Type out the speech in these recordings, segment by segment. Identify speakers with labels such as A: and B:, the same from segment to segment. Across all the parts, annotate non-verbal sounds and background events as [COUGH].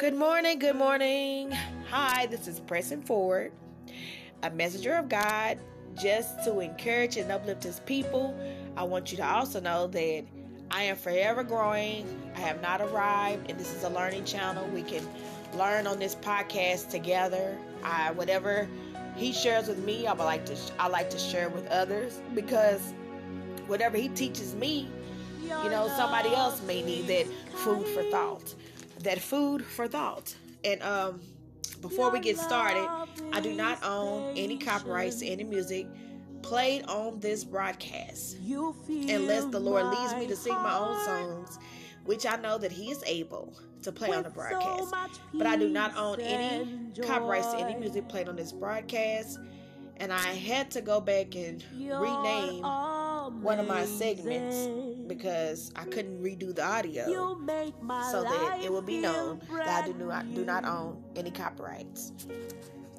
A: Good morning, good morning. Hi, this is Pressing Forward, a messenger of God, just to encourage and uplift His people. I want you to also know that I am forever growing. I have not arrived, and this is a learning channel. We can learn on this podcast together. I whatever He shares with me, I would like to I like to share with others because whatever He teaches me, you know, somebody else may need that food for thought that food for thought. And um, before we get started, I do not own any copyrights to any music played on this broadcast unless the Lord leads me to sing my own songs, which I know that He is able to play on the broadcast. But I do not own any copyrights to any music played on this broadcast. And I had to go back and rename one of my segments because I couldn't redo the audio so that it will be known that I do not, do not own any copyrights.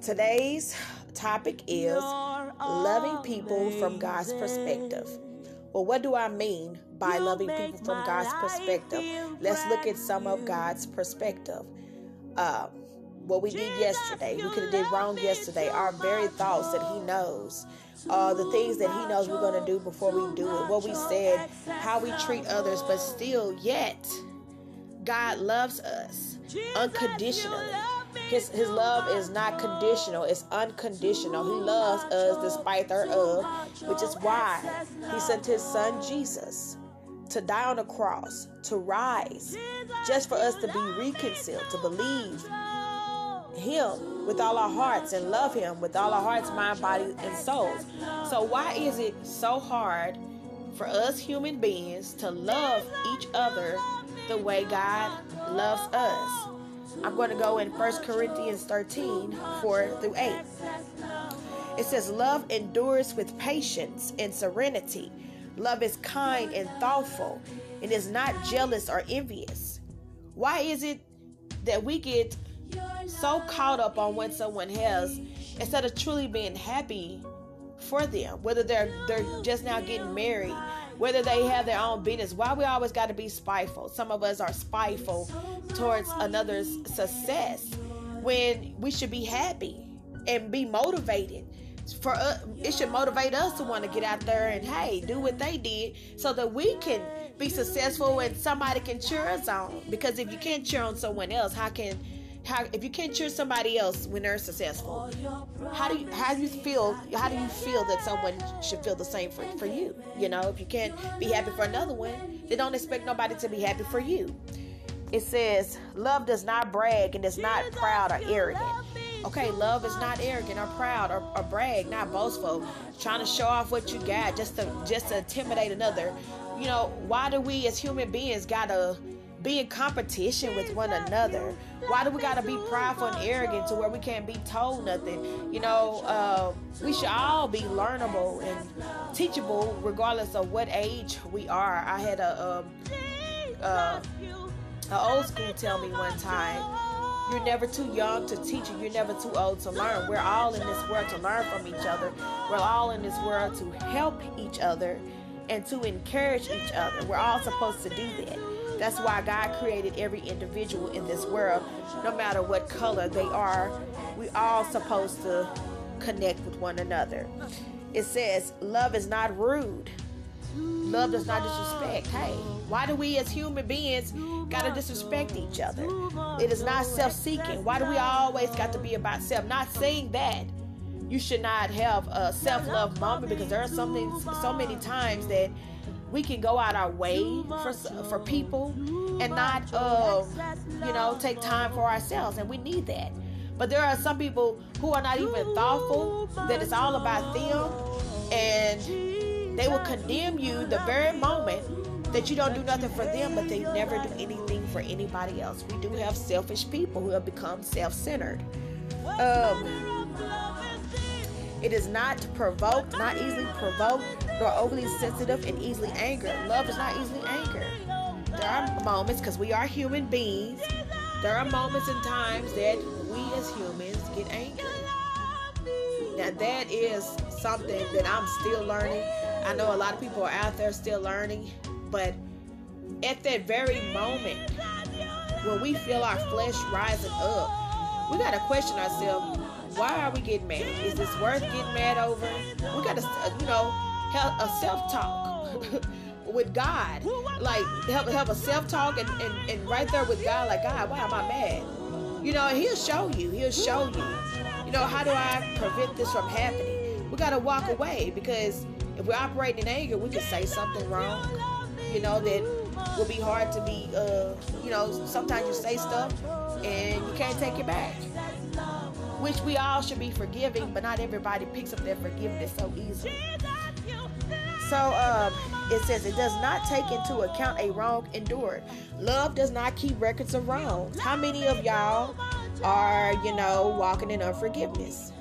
A: Today's topic is loving people from God's perspective. Well, what do I mean by loving people from God's perspective? Let's look at some of God's perspective. Uh, what we did yesterday, we could have did wrong yesterday, our very thoughts that He knows uh, the things that He knows we're going to do before we do it, what we said, how we treat others, but still, yet, God loves us unconditionally. His, his love is not conditional, it's unconditional. He loves us despite thereof, which is why He sent His Son Jesus to die on the cross, to rise, just for us to be reconciled, to believe him with all our hearts and love Him with all our hearts, mind, body, and souls. So, why is it so hard for us human beings to love each other the way God loves us? I'm going to go in 1 Corinthians 13 4 through 8. It says, Love endures with patience and serenity. Love is kind and thoughtful and is not jealous or envious. Why is it that we get so caught up on what someone has instead of truly being happy for them, whether they're they're just now getting married, whether they have their own business. Why we always got to be spiteful? Some of us are spiteful towards another's success when we should be happy and be motivated. For us, it should motivate us to want to get out there and hey, do what they did, so that we can be successful and somebody can cheer us on. Because if you can't cheer on someone else, how can how if you can't cheer somebody else when they're successful how do you how do you feel how do you feel that someone should feel the same for, for you? You know if you can't be happy for another one then don't expect nobody to be happy for you. It says love does not brag and is not proud or arrogant. Okay love is not arrogant or proud or, or brag not boastful trying to show off what you got just to just to intimidate another. You know why do we as human beings gotta be in competition with one another? Why do we gotta be prideful and arrogant to where we can't be told nothing? You know, uh, we should all be learnable and teachable regardless of what age we are. I had a, um, uh, a old school tell me one time, you're never too young to teach and you're never too old to learn. We're all in this world to learn from each other. We're all in this world to help each other and to encourage each other. We're all supposed to do that. That's why God created every individual in this world, no matter what color they are. We all supposed to connect with one another. It says, love is not rude. Love does not disrespect. Hey, why do we as human beings gotta disrespect each other? It is not self-seeking. Why do we always got to be about self? Not saying that you should not have a self-love moment because there are something so many times that we can go out our way for for people and not uh, you know take time for ourselves and we need that. But there are some people who are not even thoughtful that it's all about them and they will condemn you the very moment that you don't do nothing for them but they never do anything for anybody else. We do have selfish people who have become self-centered. Um, it is not provoked, not easily provoked, nor overly sensitive and easily angered. Love is not easily angered. There are moments, because we are human beings, there are moments and times that we as humans get angry. Now, that is something that I'm still learning. I know a lot of people are out there still learning, but at that very moment, when we feel our flesh rising up, we got to question ourselves why are we getting mad? Is this worth getting mad over? We got to, you know, have a self talk. [LAUGHS] with God. Like have, have a self-talk and, and, and right there with God, like God, why am I mad? You know, he'll show you. He'll show you. You know, how do I prevent this from happening? We gotta walk away because if we're operating in anger, we could say something wrong. You know, that will be hard to be uh, you know, sometimes you say stuff and you can't take it back. Which we all should be forgiving, but not everybody picks up that forgiveness so easily. So um, it says it does not take into account a wrong endured. Love does not keep records of wrongs. How many of y'all are, you know, walking in unforgiveness?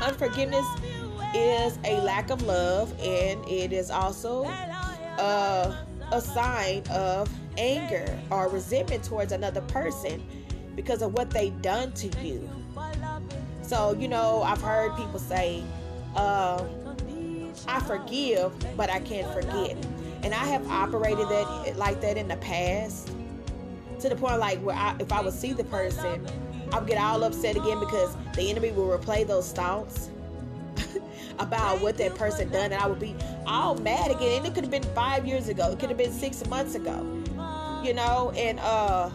A: Unforgiveness is a lack of love, and it is also uh, a sign of anger or resentment towards another person because of what they've done to you. So, you know, I've heard people say, uh, I forgive, but I can't forget. And I have operated that like that in the past to the point like where I, if I would see the person, I would get all upset again because the enemy will replay those thoughts [LAUGHS] about what that person done, and I would be all mad again. And it could have been five years ago. It could have been six months ago. You know, and uh,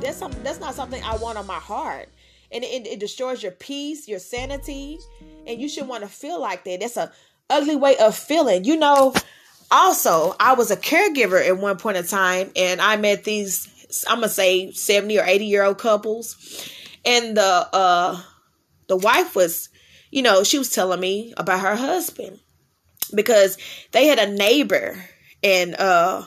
A: that's that's not something I want on my heart, and it, it destroys your peace, your sanity, and you should want to feel like that. That's a ugly way of feeling. You know, also, I was a caregiver at one point in time, and I met these, I'm gonna say 70 or 80 year old couples, and the uh the wife was, you know, she was telling me about her husband because they had a neighbor and uh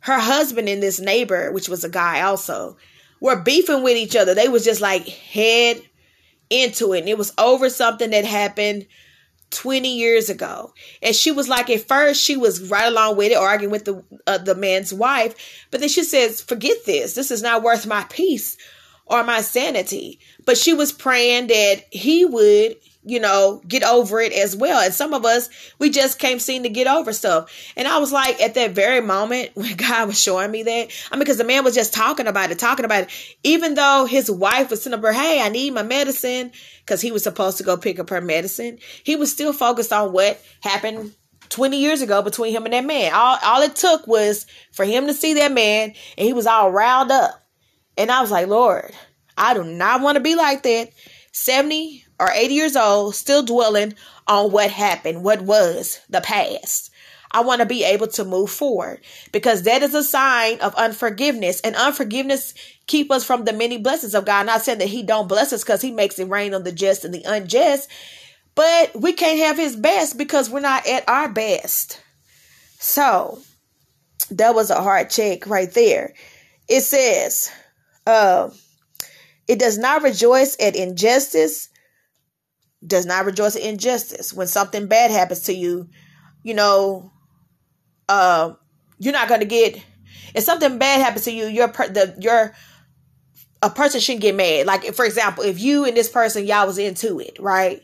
A: her husband and this neighbor, which was a guy also, were beefing with each other. They was just like head into it. And it was over something that happened 20 years ago. And she was like, at first, she was right along with it, arguing with the, uh, the man's wife. But then she says, forget this. This is not worth my peace or my sanity. But she was praying that he would you know, get over it as well. And some of us, we just can't seem to get over stuff. And I was like, at that very moment [LAUGHS] when God was showing me that, I mean, because the man was just talking about it, talking about it, even though his wife was sitting up hey, I need my medicine, because he was supposed to go pick up her medicine, he was still focused on what happened 20 years ago between him and that man. All, all it took was for him to see that man, and he was all riled up. And I was like, Lord, I do not want to be like that. 70 or 80 years old, still dwelling on what happened, what was the past. I want to be able to move forward because that is a sign of unforgiveness and unforgiveness keep us from the many blessings of God. Not saying that he don't bless us because he makes it rain on the just and the unjust, but we can't have his best because we're not at our best. So that was a hard check right there. It says, uh, it does not rejoice at injustice, does not rejoice at injustice. When something bad happens to you, you know, uh, you're not going to get. If something bad happens to you, you're per, the you're a person shouldn't get mad. Like for example, if you and this person y'all was into it, right?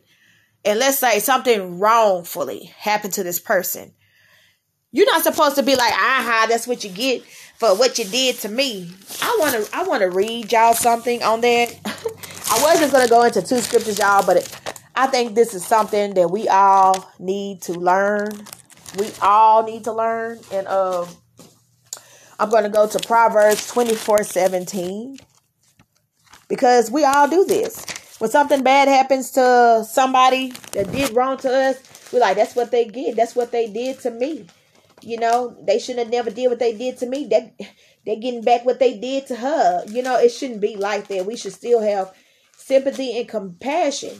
A: And let's say something wrongfully happened to this person. You're not supposed to be like, aha, that's what you get for what you did to me. I wanna I wanna read y'all something on that. [LAUGHS] I was just gonna go into two scriptures, y'all, but it, I think this is something that we all need to learn. We all need to learn. And um I'm gonna go to Proverbs 24 17. Because we all do this. When something bad happens to somebody that did wrong to us, we're like, that's what they get. That's what they did to me. You know, they shouldn't have never did what they did to me. That they're getting back what they did to her. You know, it shouldn't be like that. We should still have sympathy and compassion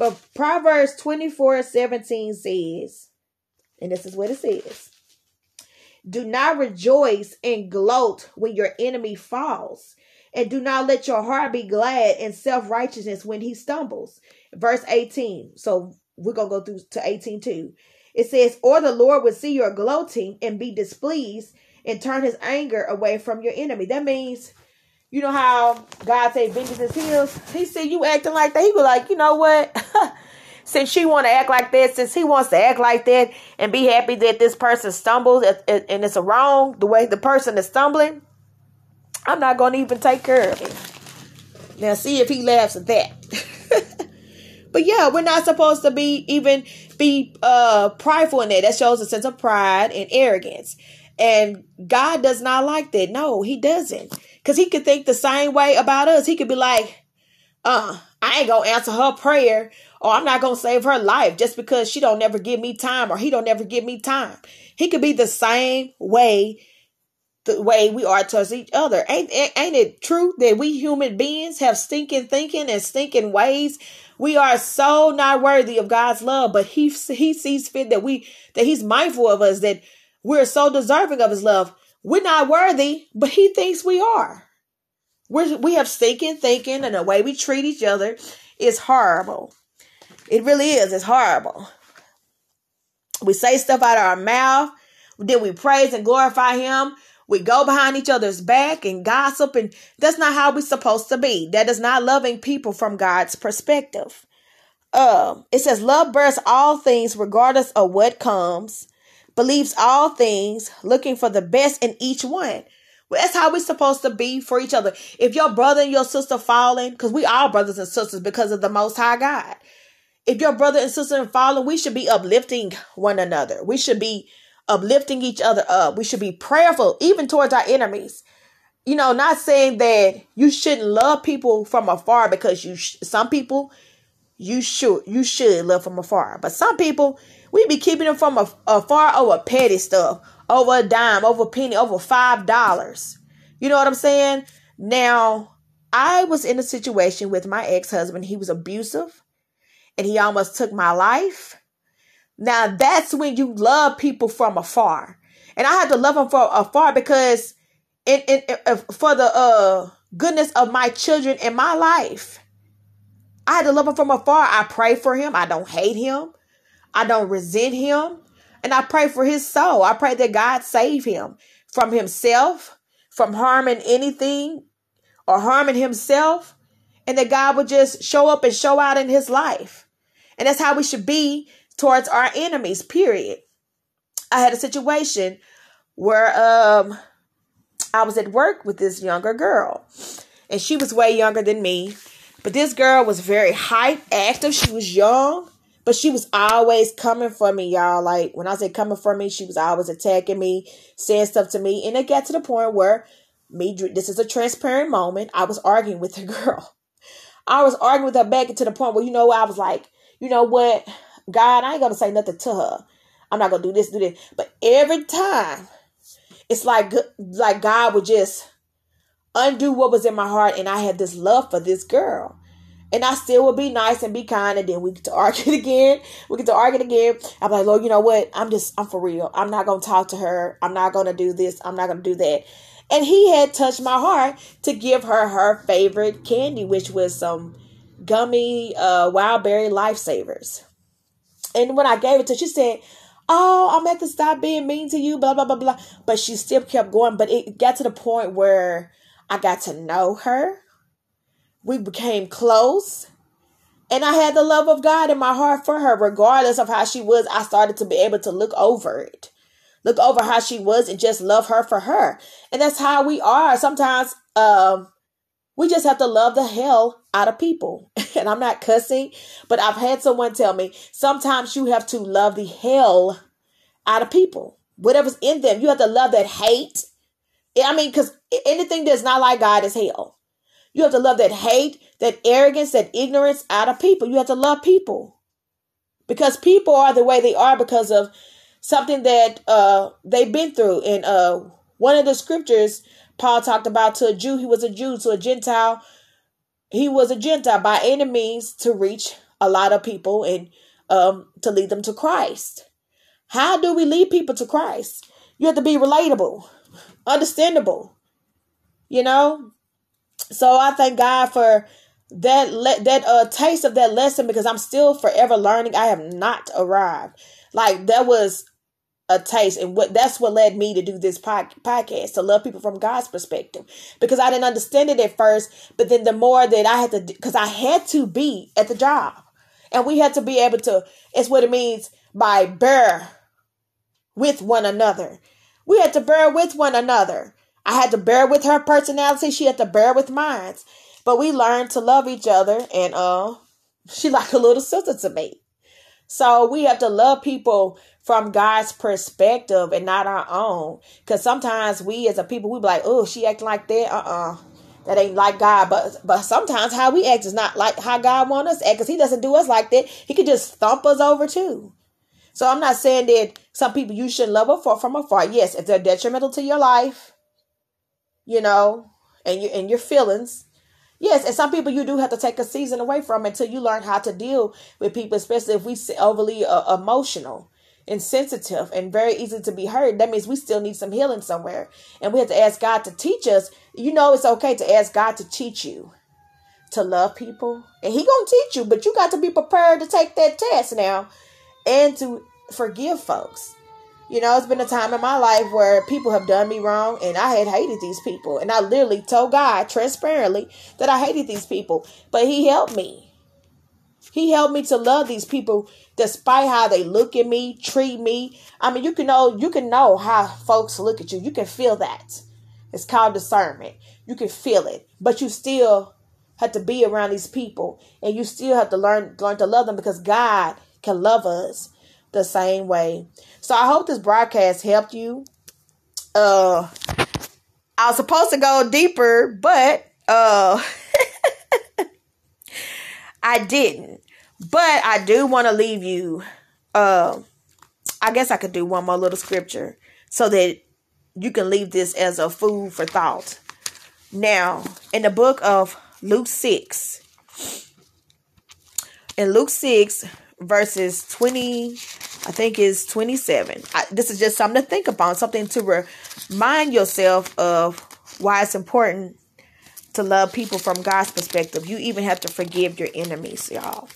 A: but Proverbs 24 17 says, and this is what it says Do not rejoice and gloat when your enemy falls, and do not let your heart be glad in self righteousness when he stumbles. Verse 18. So we're going to go through to 18 too. It says, Or the Lord would see your gloating and be displeased and turn his anger away from your enemy. That means you know how God say vengeance is his? He see you acting like that. He be like, you know what? [LAUGHS] since she want to act like that, since he wants to act like that and be happy that this person stumbles and it's a wrong the way the person is stumbling, I'm not going to even take care of it. Now, see if he laughs at that. [LAUGHS] but yeah, we're not supposed to be even be uh prideful in that. That shows a sense of pride and arrogance. And God does not like that. No, he doesn't. Because he could think the same way about us. He could be like, uh, I ain't gonna answer her prayer or I'm not gonna save her life just because she don't never give me time or he don't never give me time. He could be the same way the way we are towards each other. Ain't, ain't it true that we human beings have stinking thinking and stinking ways? We are so not worthy of God's love, but he, he sees fit that we, that he's mindful of us, that we're so deserving of his love. We're not worthy, but he thinks we are. We're, we have stinking thinking and the way we treat each other is horrible. It really is. It's horrible. We say stuff out of our mouth. Then we praise and glorify him we go behind each other's back and gossip, and that's not how we're supposed to be. That is not loving people from God's perspective. Um, it says, Love bears all things regardless of what comes, believes all things, looking for the best in each one. Well, that's how we're supposed to be for each other. If your brother and your sister falling, because we are brothers and sisters because of the Most High God. If your brother and sister are falling, we should be uplifting one another. We should be uplifting each other up. We should be prayerful even towards our enemies. You know, not saying that you shouldn't love people from afar because you sh- some people you should you should love from afar, but some people we be keeping them from afar over petty stuff, over a dime, over a penny, over five dollars. You know what I'm saying? Now, I was in a situation with my ex husband. He was abusive, and he almost took my life. Now that's when you love people from afar. And I had to love them from afar because it, it, it for the uh, goodness of my children in my life. I had to love him from afar. I pray for him. I don't hate him. I don't resent him. And I pray for his soul. I pray that God save him from himself, from harming anything or harming himself, and that God would just show up and show out in his life. And that's how we should be towards our enemies, period. I had a situation where um I was at work with this younger girl. And she was way younger than me. But this girl was very hype, active. She was young, but she was always coming for me, y'all. Like when I say coming for me, she was always attacking me, saying stuff to me. And it got to the point where me, this is a transparent moment. I was arguing with the [LAUGHS] girl. I was arguing with her back to the point where, you know, I was like, you know what? God, I ain't gonna say nothing to her. I'm not gonna do this, do this. But every time, it's like like God would just undo what was in my heart, and I had this love for this girl. And I still would be nice and be kind, and then we get to [LAUGHS] argue again. We get to argue again. I'm like, Lord, you know what? I'm just, I'm for real. I'm not gonna talk to her. I'm not gonna do this. I'm not gonna do that. And he had touched my heart to give her her favorite candy, which was some gummy uh, wild berry lifesavers. And when I gave it to her, she said, Oh, I'm at to stop being mean to you, blah, blah, blah, blah. But she still kept going. But it got to the point where I got to know her. We became close. And I had the love of God in my heart for her, regardless of how she was. I started to be able to look over it, look over how she was, and just love her for her. And that's how we are. Sometimes um, we just have to love the hell out of people. [LAUGHS] and I'm not cussing, but I've had someone tell me sometimes you have to love the hell out of people. Whatever's in them, you have to love that hate. I mean, because anything that's not like God is hell. You have to love that hate, that arrogance, that ignorance out of people. You have to love people because people are the way they are because of something that uh, they've been through. And uh, one of the scriptures Paul talked about to a Jew, he was a Jew, to a Gentile, he was a Gentile by any means to reach a lot of people and um, to lead them to Christ. How do we lead people to Christ? You have to be relatable, understandable, you know. So I thank God for that le- that uh taste of that lesson because I'm still forever learning. I have not arrived. Like that was a taste and what that's what led me to do this pod, podcast to love people from God's perspective because I didn't understand it at first but then the more that I had to because I had to be at the job and we had to be able to it's what it means by bear with one another we had to bear with one another I had to bear with her personality. She had to bear with mine. But we learned to love each other and uh she [LAUGHS] like a little sister to me. So we have to love people from God's perspective and not our own. Cause sometimes we as a people we be like, oh, she acting like that. Uh-uh. That ain't like God. But but sometimes how we act is not like how God want us act. Cause he doesn't do us like that. He could just thump us over too. So I'm not saying that some people you should love afar from afar. Yes, if they're detrimental to your life, you know, and you and your feelings. Yes, and some people you do have to take a season away from until you learn how to deal with people, especially if we overly uh, emotional and sensitive and very easy to be hurt. That means we still need some healing somewhere, and we have to ask God to teach us. You know, it's okay to ask God to teach you to love people, and He gonna teach you, but you got to be prepared to take that test now and to forgive folks. You know, it's been a time in my life where people have done me wrong and I had hated these people. And I literally told God transparently that I hated these people. But He helped me. He helped me to love these people despite how they look at me, treat me. I mean, you can know you can know how folks look at you. You can feel that. It's called discernment. You can feel it. But you still have to be around these people and you still have to learn learn to love them because God can love us the same way. So I hope this broadcast helped you. Uh I was supposed to go deeper, but uh [LAUGHS] I didn't. But I do want to leave you uh I guess I could do one more little scripture so that you can leave this as a food for thought. Now, in the book of Luke 6, in Luke 6, verses 20, I think is 27. I, this is just something to think about, something to remind yourself of why it's important to love people from God's perspective. You even have to forgive your enemies, y'all.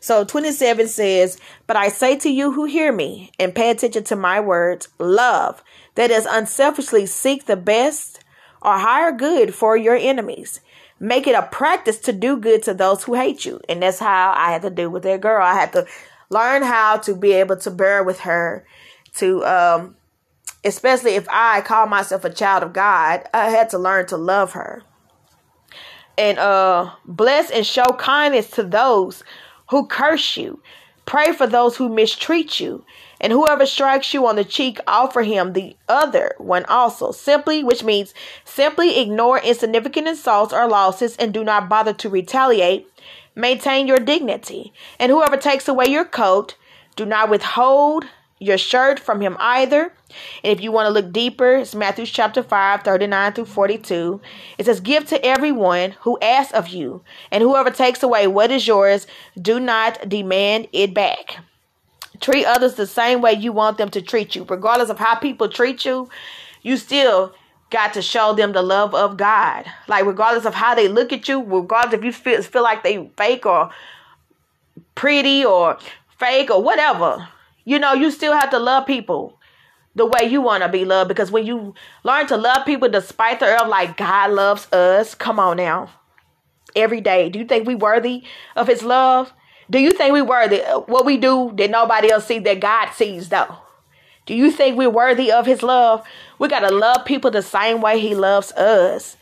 A: So 27 says, But I say to you who hear me and pay attention to my words, love, that is unselfishly seek the best or higher good for your enemies. Make it a practice to do good to those who hate you. And that's how I had to do with that girl. I had to learn how to be able to bear with her, to, um, especially if I call myself a child of God, I had to learn to love her. And uh, bless and show kindness to those who curse you. Pray for those who mistreat you. And whoever strikes you on the cheek, offer him the other one also. Simply, which means simply ignore insignificant insults or losses and do not bother to retaliate. Maintain your dignity. And whoever takes away your coat, do not withhold your shirt from him either. And if you want to look deeper, it's Matthew chapter 5, 39 through 42. It says, Give to everyone who asks of you, and whoever takes away what is yours, do not demand it back. Treat others the same way you want them to treat you. Regardless of how people treat you, you still got to show them the love of God. Like regardless of how they look at you, regardless if you feel feel like they fake or pretty or fake or whatever. You know, you still have to love people the way you want to be loved because when you learn to love people despite the of like God loves us, come on now. Every day. Do you think we worthy of his love? Do you think we worthy what we do that nobody else sees that God sees though? Do you think we're worthy of his love? We got to love people the same way he loves us.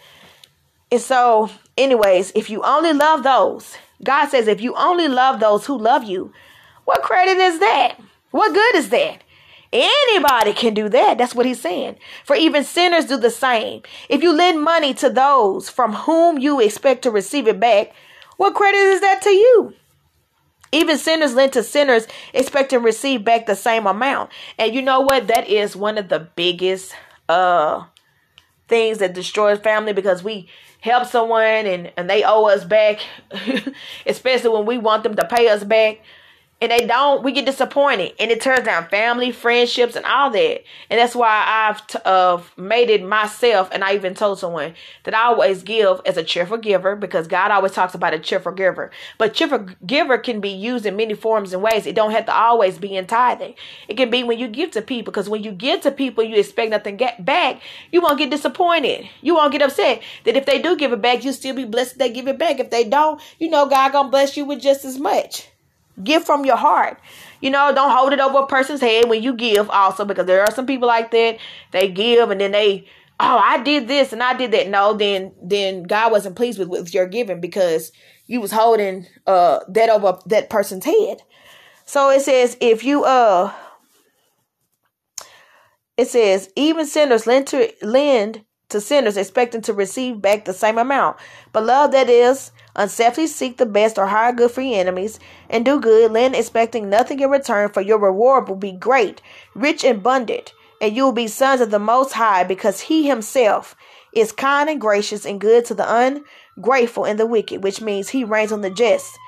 A: And so, anyways, if you only love those, God says, if you only love those who love you, what credit is that? What good is that? Anybody can do that. That's what he's saying. For even sinners do the same. If you lend money to those from whom you expect to receive it back, what credit is that to you? Even sinners lend to sinners, expect to receive back the same amount. And you know what? That is one of the biggest uh things that destroys family because we help someone and, and they owe us back, [LAUGHS] especially when we want them to pay us back and they don't, we get disappointed, and it turns down family, friendships, and all that. And that's why I've t- uh, made it myself, and I even told someone that I always give as a cheerful giver because God always talks about a cheerful giver. But cheerful giver can be used in many forms and ways. It don't have to always be in tithing. It can be when you give to people, because when you give to people, you expect nothing get back. You won't get disappointed. You won't get upset that if they do give it back, you still be blessed. They give it back. If they don't, you know God gonna bless you with just as much. Give from your heart. You know, don't hold it over a person's head when you give also because there are some people like that. They give and then they oh, I did this and I did that. No, then then God wasn't pleased with, with your giving because you was holding uh that over that person's head. So it says if you uh it says even sinners lend to lend to sinners expecting to receive back the same amount. But love that is unselfishly seek the best or hire good for your enemies and do good, lend expecting nothing in return, for your reward will be great, rich and abundant, and you will be sons of the Most High, because He Himself is kind and gracious and good to the ungrateful and the wicked, which means He reigns on the just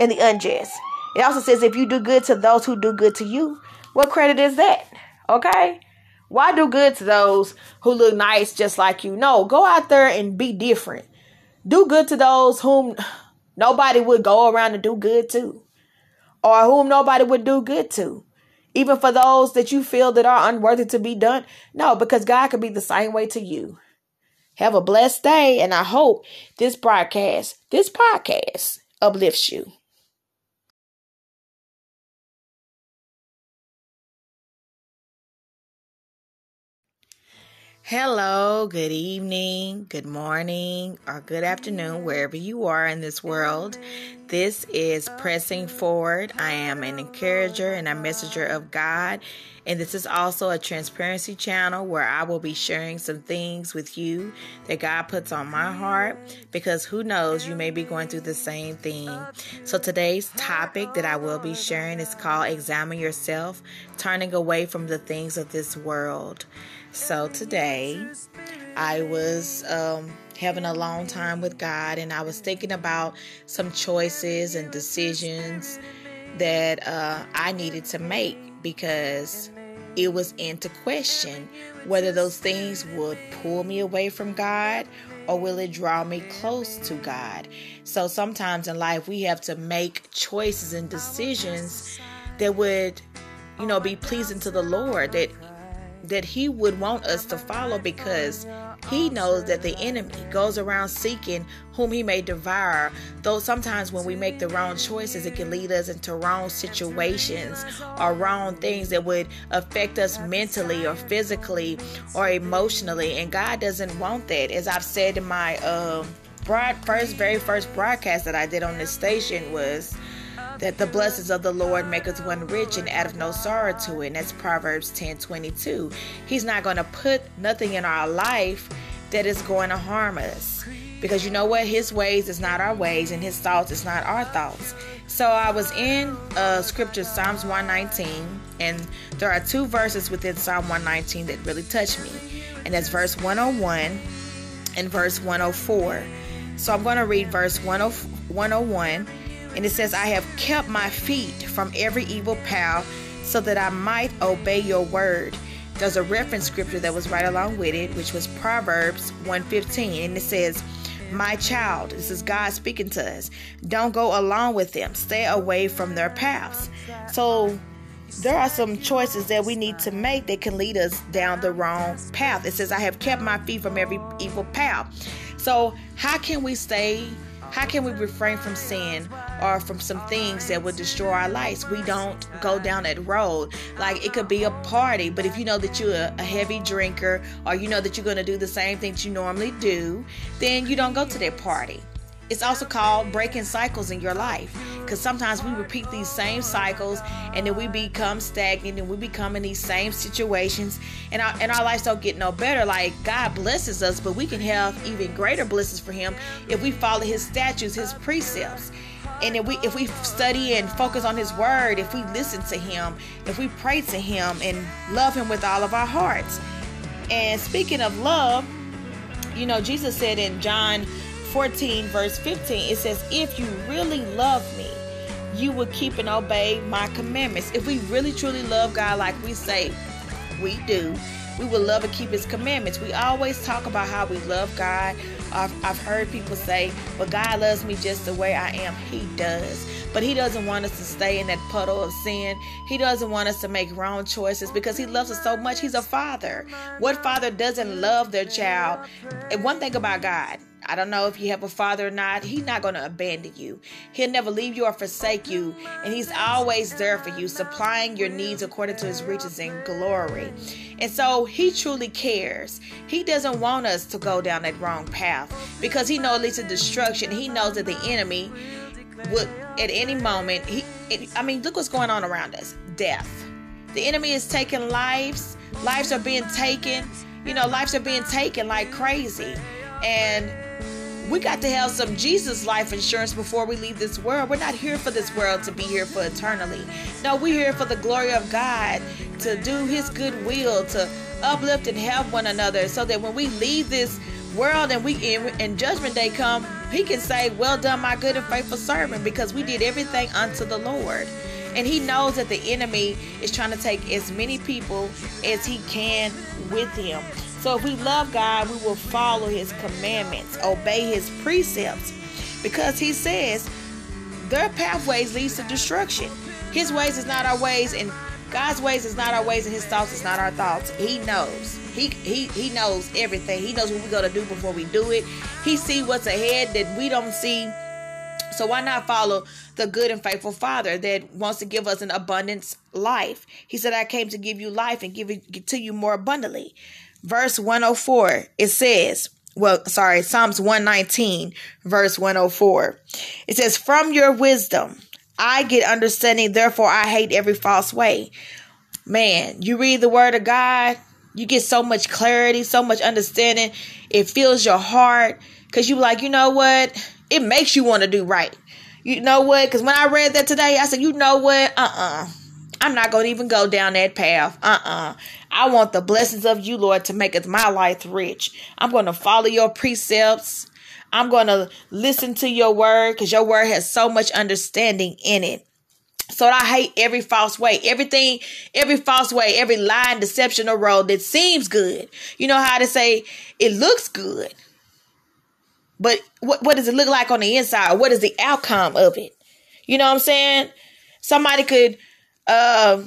A: and the unjust. It also says, if you do good to those who do good to you, what credit is that? Okay? Why do good to those who look nice just like you? No, go out there and be different. Do good to those whom nobody would go around and do good to, or whom nobody would do good to even for those that you feel that are unworthy to be done. No, because God could be the same way to you. Have a blessed day, and I hope this broadcast, this podcast, uplifts you. Hello, good evening, good morning, or good afternoon, wherever you are in this world. This is Pressing Forward. I am an encourager and a messenger of God. And this is also a transparency channel where I will be sharing some things with you that God puts on my heart because who knows, you may be going through the same thing. So today's topic that I will be sharing is called Examine Yourself, Turning Away from the Things of This World. So today, I was um, having a long time with God, and I was thinking about some choices and decisions that uh, I needed to make because it was into question whether those things would pull me away from God or will it draw me close to God. So sometimes in life, we have to make choices and decisions that would, you know, be pleasing to the Lord, that that he would want us to follow because he knows that the enemy goes around seeking whom he may devour. Though sometimes when we make the wrong choices, it can lead us into wrong situations or wrong things that would affect us mentally or physically or emotionally. And God doesn't want that. As I've said in my uh, broad, first, very first broadcast that I did on this station was that the blessings of the Lord maketh one rich and addeth no sorrow to it. And that's Proverbs 10 22. He's not going to put nothing in our life that is going to harm us. Because you know what? His ways is not our ways, and his thoughts is not our thoughts. So I was in uh, scripture, Psalms 119, and there are two verses within Psalm 119 that really touch me. And that's verse 101 and verse 104. So I'm going to read verse 101 and it says, I have kept my feet from every evil path so that I might obey your word. There's a reference scripture that was right along with it, which was Proverbs 115. And it says, My child, this is God speaking to us, don't go along with them. Stay away from their paths. So there are some choices that we need to make that can lead us down the wrong path. It says, I have kept my feet from every evil path. So, how can we stay how can we refrain from sin or from some things that would destroy our lives? We don't go down that road. Like it could be a party, but if you know that you're a heavy drinker or you know that you're going to do the same things you normally do, then you don't go to that party. It's also called breaking cycles in your life because sometimes we repeat these same cycles and then we become stagnant and we become in these same situations and our, and our lives don't get no better. Like God blesses us, but we can have even greater blessings for Him if we follow His statutes, His precepts. And if we if we study and focus on His Word, if we listen to Him, if we pray to Him and love Him with all of our hearts. And speaking of love, you know, Jesus said in John 14, verse 15, it says, If you really love me, you will keep and obey my commandments. If we really truly love God like we say we do, we will love and keep his commandments. We always talk about how we love God. I've, I've heard people say, but God loves me just the way I am. He does. But he doesn't want us to stay in that puddle of sin. He doesn't want us to make wrong choices because he loves us so much. He's a father. What father doesn't love their child? And one thing about God, I don't know if you have a father or not. He's not going to abandon you. He'll never leave you or forsake you. And he's always there for you, supplying your needs according to his riches and glory. And so he truly cares. He doesn't want us to go down that wrong path because he knows it leads to destruction. He knows that the enemy would, at any moment, he, it, I mean, look what's going on around us death. The enemy is taking lives, lives are being taken. You know, lives are being taken like crazy. And we got to have some Jesus life insurance before we leave this world. We're not here for this world to be here for eternally. No, we're here for the glory of God, to do His good will, to uplift and help one another, so that when we leave this world and we in, and Judgment Day come, He can say, "Well done, my good and faithful servant," because we did everything unto the Lord. And he knows that the enemy is trying to take as many people as he can with him. So if we love God, we will follow his commandments, obey his precepts, because he says their pathways leads to destruction. His ways is not our ways, and God's ways is not our ways, and his thoughts is not our thoughts. He knows. He he he knows everything. He knows what we're gonna do before we do it. He see what's ahead that we don't see. So why not follow the good and faithful Father that wants to give us an abundance life? He said, "I came to give you life and give it to you more abundantly." Verse 104, it says, well, sorry, Psalms 119, verse 104. It says, From your wisdom I get understanding, therefore I hate every false way. Man, you read the word of God, you get so much clarity, so much understanding. It fills your heart because you like, you know what? It makes you want to do right. You know what? Because when I read that today, I said, you know what? Uh uh-uh. uh. I am not going to even go down that path. Uh uh-uh. uh I want the blessings of you, Lord, to make my life rich. I'm going to follow your precepts. I'm going to listen to your word because your word has so much understanding in it. So I hate every false way, everything, every false way, every lie and deception or road that seems good. You know how to say it looks good, but what, what does it look like on the inside? What is the outcome of it? You know what I'm saying? Somebody could, uh,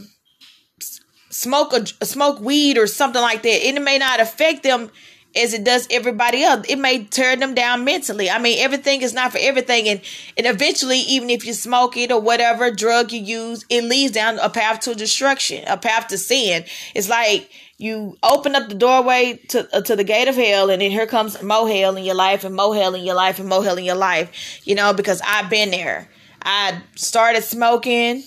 A: smoke a smoke weed or something like that, and it may not affect them as it does everybody else. It may tear them down mentally. I mean, everything is not for everything, and and eventually, even if you smoke it or whatever drug you use, it leads down a path to destruction, a path to sin. It's like you open up the doorway to uh, to the gate of hell, and then here comes more hell in your life, and more hell in your life, and more hell in your life. You know, because I've been there. I started smoking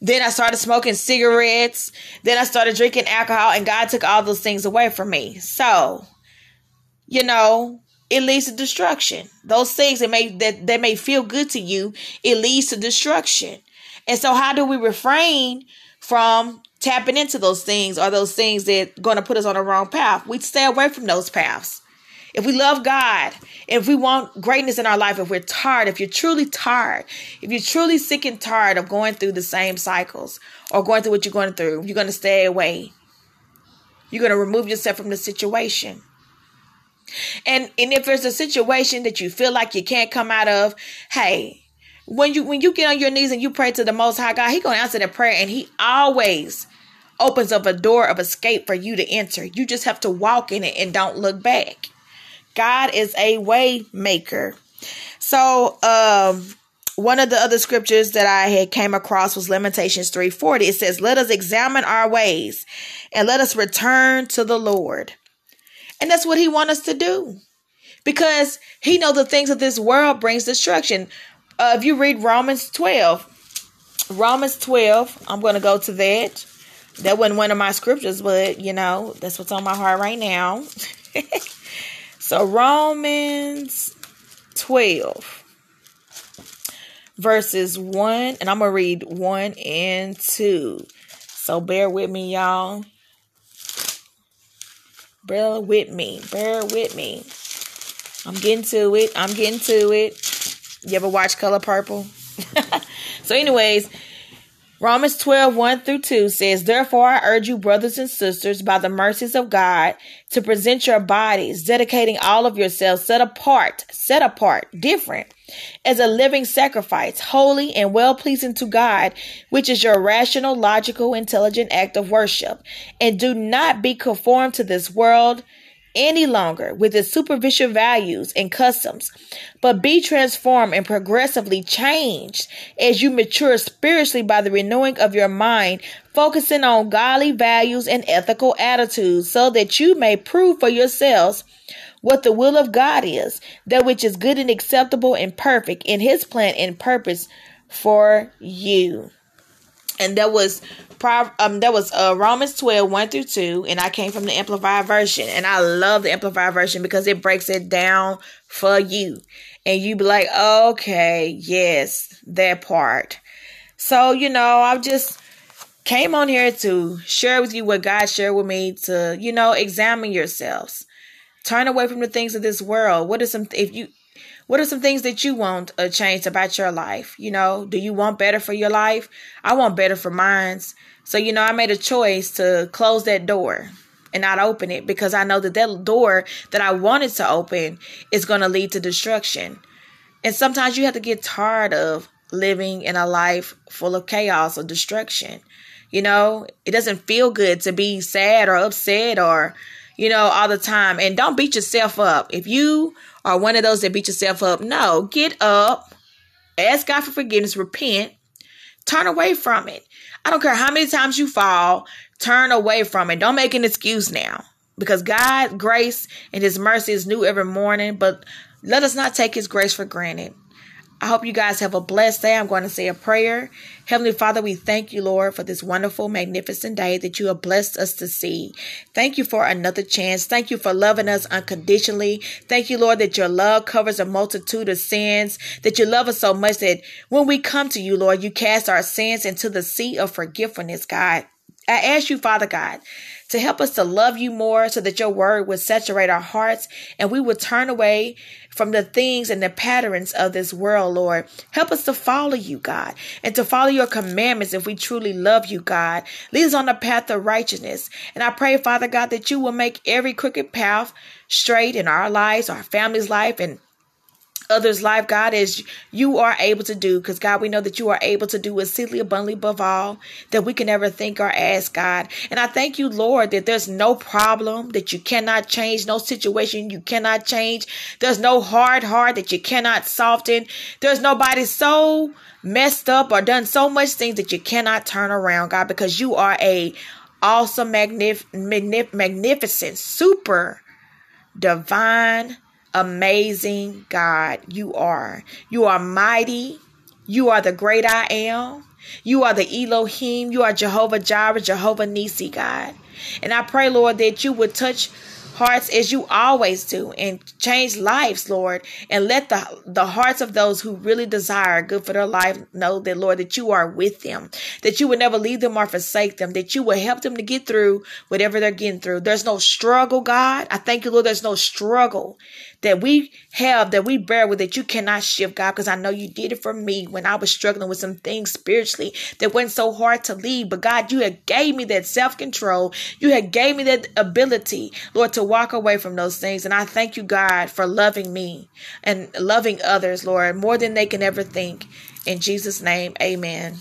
A: then I started smoking cigarettes. Then I started drinking alcohol, and God took all those things away from me. So, you know, it leads to destruction. Those things that may that, that may feel good to you, it leads to destruction. And so, how do we refrain from tapping into those things or those things that going to put us on the wrong path? We stay away from those paths. If we love God, if we want greatness in our life, if we're tired, if you're truly tired, if you're truly sick and tired of going through the same cycles or going through what you're going through, you're going to stay away. You're going to remove yourself from the situation. And and if there's a situation that you feel like you can't come out of, hey, when you when you get on your knees and you pray to the most high God, he going to answer that prayer and he always opens up a door of escape for you to enter. You just have to walk in it and don't look back. God is a way maker. So, um, one of the other scriptures that I had came across was Lamentations 3:40. It says, "Let us examine our ways and let us return to the Lord." And that's what he wants us to do. Because he know the things of this world brings destruction. Uh, if you read Romans 12, Romans 12, I'm going to go to that. That wasn't one of my scriptures, but you know, that's what's on my heart right now. [LAUGHS] So Romans 12 verses 1 and I'm going to read 1 and 2. So bear with me y'all. Bear with me. Bear with me. I'm getting to it. I'm getting to it. You ever watch Color Purple? [LAUGHS] so anyways, Romans 12, 1 through 2 says, Therefore I urge you, brothers and sisters, by the mercies of God, to present your bodies, dedicating all of yourselves set apart, set apart, different, as a living sacrifice, holy and well pleasing to God, which is your rational, logical, intelligent act of worship. And do not be conformed to this world any longer with its superficial values and customs, but be transformed and progressively changed as you mature spiritually by the renewing of your mind, focusing on godly values and ethical attitudes, so that you may prove for yourselves what the will of God is, that which is good and acceptable and perfect in His plan and purpose for you. And that was um that was uh Romans 12, 1 through 2, and I came from the Amplified version. And I love the Amplified version because it breaks it down for you. And you be like, okay, yes, that part. So, you know, I've just came on here to share with you what God shared with me to, you know, examine yourselves. Turn away from the things of this world. What are some if you what are some things that you want a change about your life? You know, do you want better for your life? I want better for mine's. So, you know, I made a choice to close that door and not open it because I know that that door that I wanted to open is going to lead to destruction. And sometimes you have to get tired of living in a life full of chaos or destruction. You know, it doesn't feel good to be sad or upset or you know, all the time. And don't beat yourself up. If you are one of those that beat yourself up, no, get up, ask God for forgiveness, repent, turn away from it. I don't care how many times you fall, turn away from it. Don't make an excuse now because God, grace, and His mercy is new every morning. But let us not take His grace for granted. I hope you guys have a blessed day. I'm going to say a prayer. Heavenly Father, we thank you, Lord, for this wonderful, magnificent day that you have blessed us to see. Thank you for another chance. Thank you for loving us unconditionally. Thank you, Lord, that your love covers a multitude of sins, that you love us so much that when we come to you, Lord, you cast our sins into the sea of forgiveness, God. I ask you, Father God, to help us to love you more so that your word would saturate our hearts and we would turn away from the things and the patterns of this world, Lord. Help us to follow you, God, and to follow your commandments if we truly love you, God. Lead us on the path of righteousness. And I pray, Father God, that you will make every crooked path straight in our lives, our family's life, and others' life, God, as you are able to do. Because, God, we know that you are able to do exceedingly abundantly above all that we can ever think or ask, God. And I thank you, Lord, that there's no problem that you cannot change, no situation you cannot change. There's no hard heart that you cannot soften. There's nobody so messed up or done so much things that you cannot turn around, God, because you are a awesome, magnif- magnif- magnificent, super divine amazing God you are. You are mighty. You are the great I am. You are the Elohim. You are Jehovah Jireh, Jehovah Nisi, God. And I pray, Lord, that you would touch hearts as you always do and change lives, Lord. And let the, the hearts of those who really desire good for their life know that, Lord, that you are with them, that you would never leave them or forsake them, that you will help them to get through whatever they're getting through. There's no struggle, God. I thank you, Lord, there's no struggle that we have, that we bear with, that you cannot shift, God, because I know you did it for me when I was struggling with some things spiritually that went so hard to leave. But God, you had gave me that self-control. You had gave me that ability, Lord, to walk away from those things. And I thank you, God, for loving me and loving others, Lord, more than they can ever think. In Jesus' name, amen.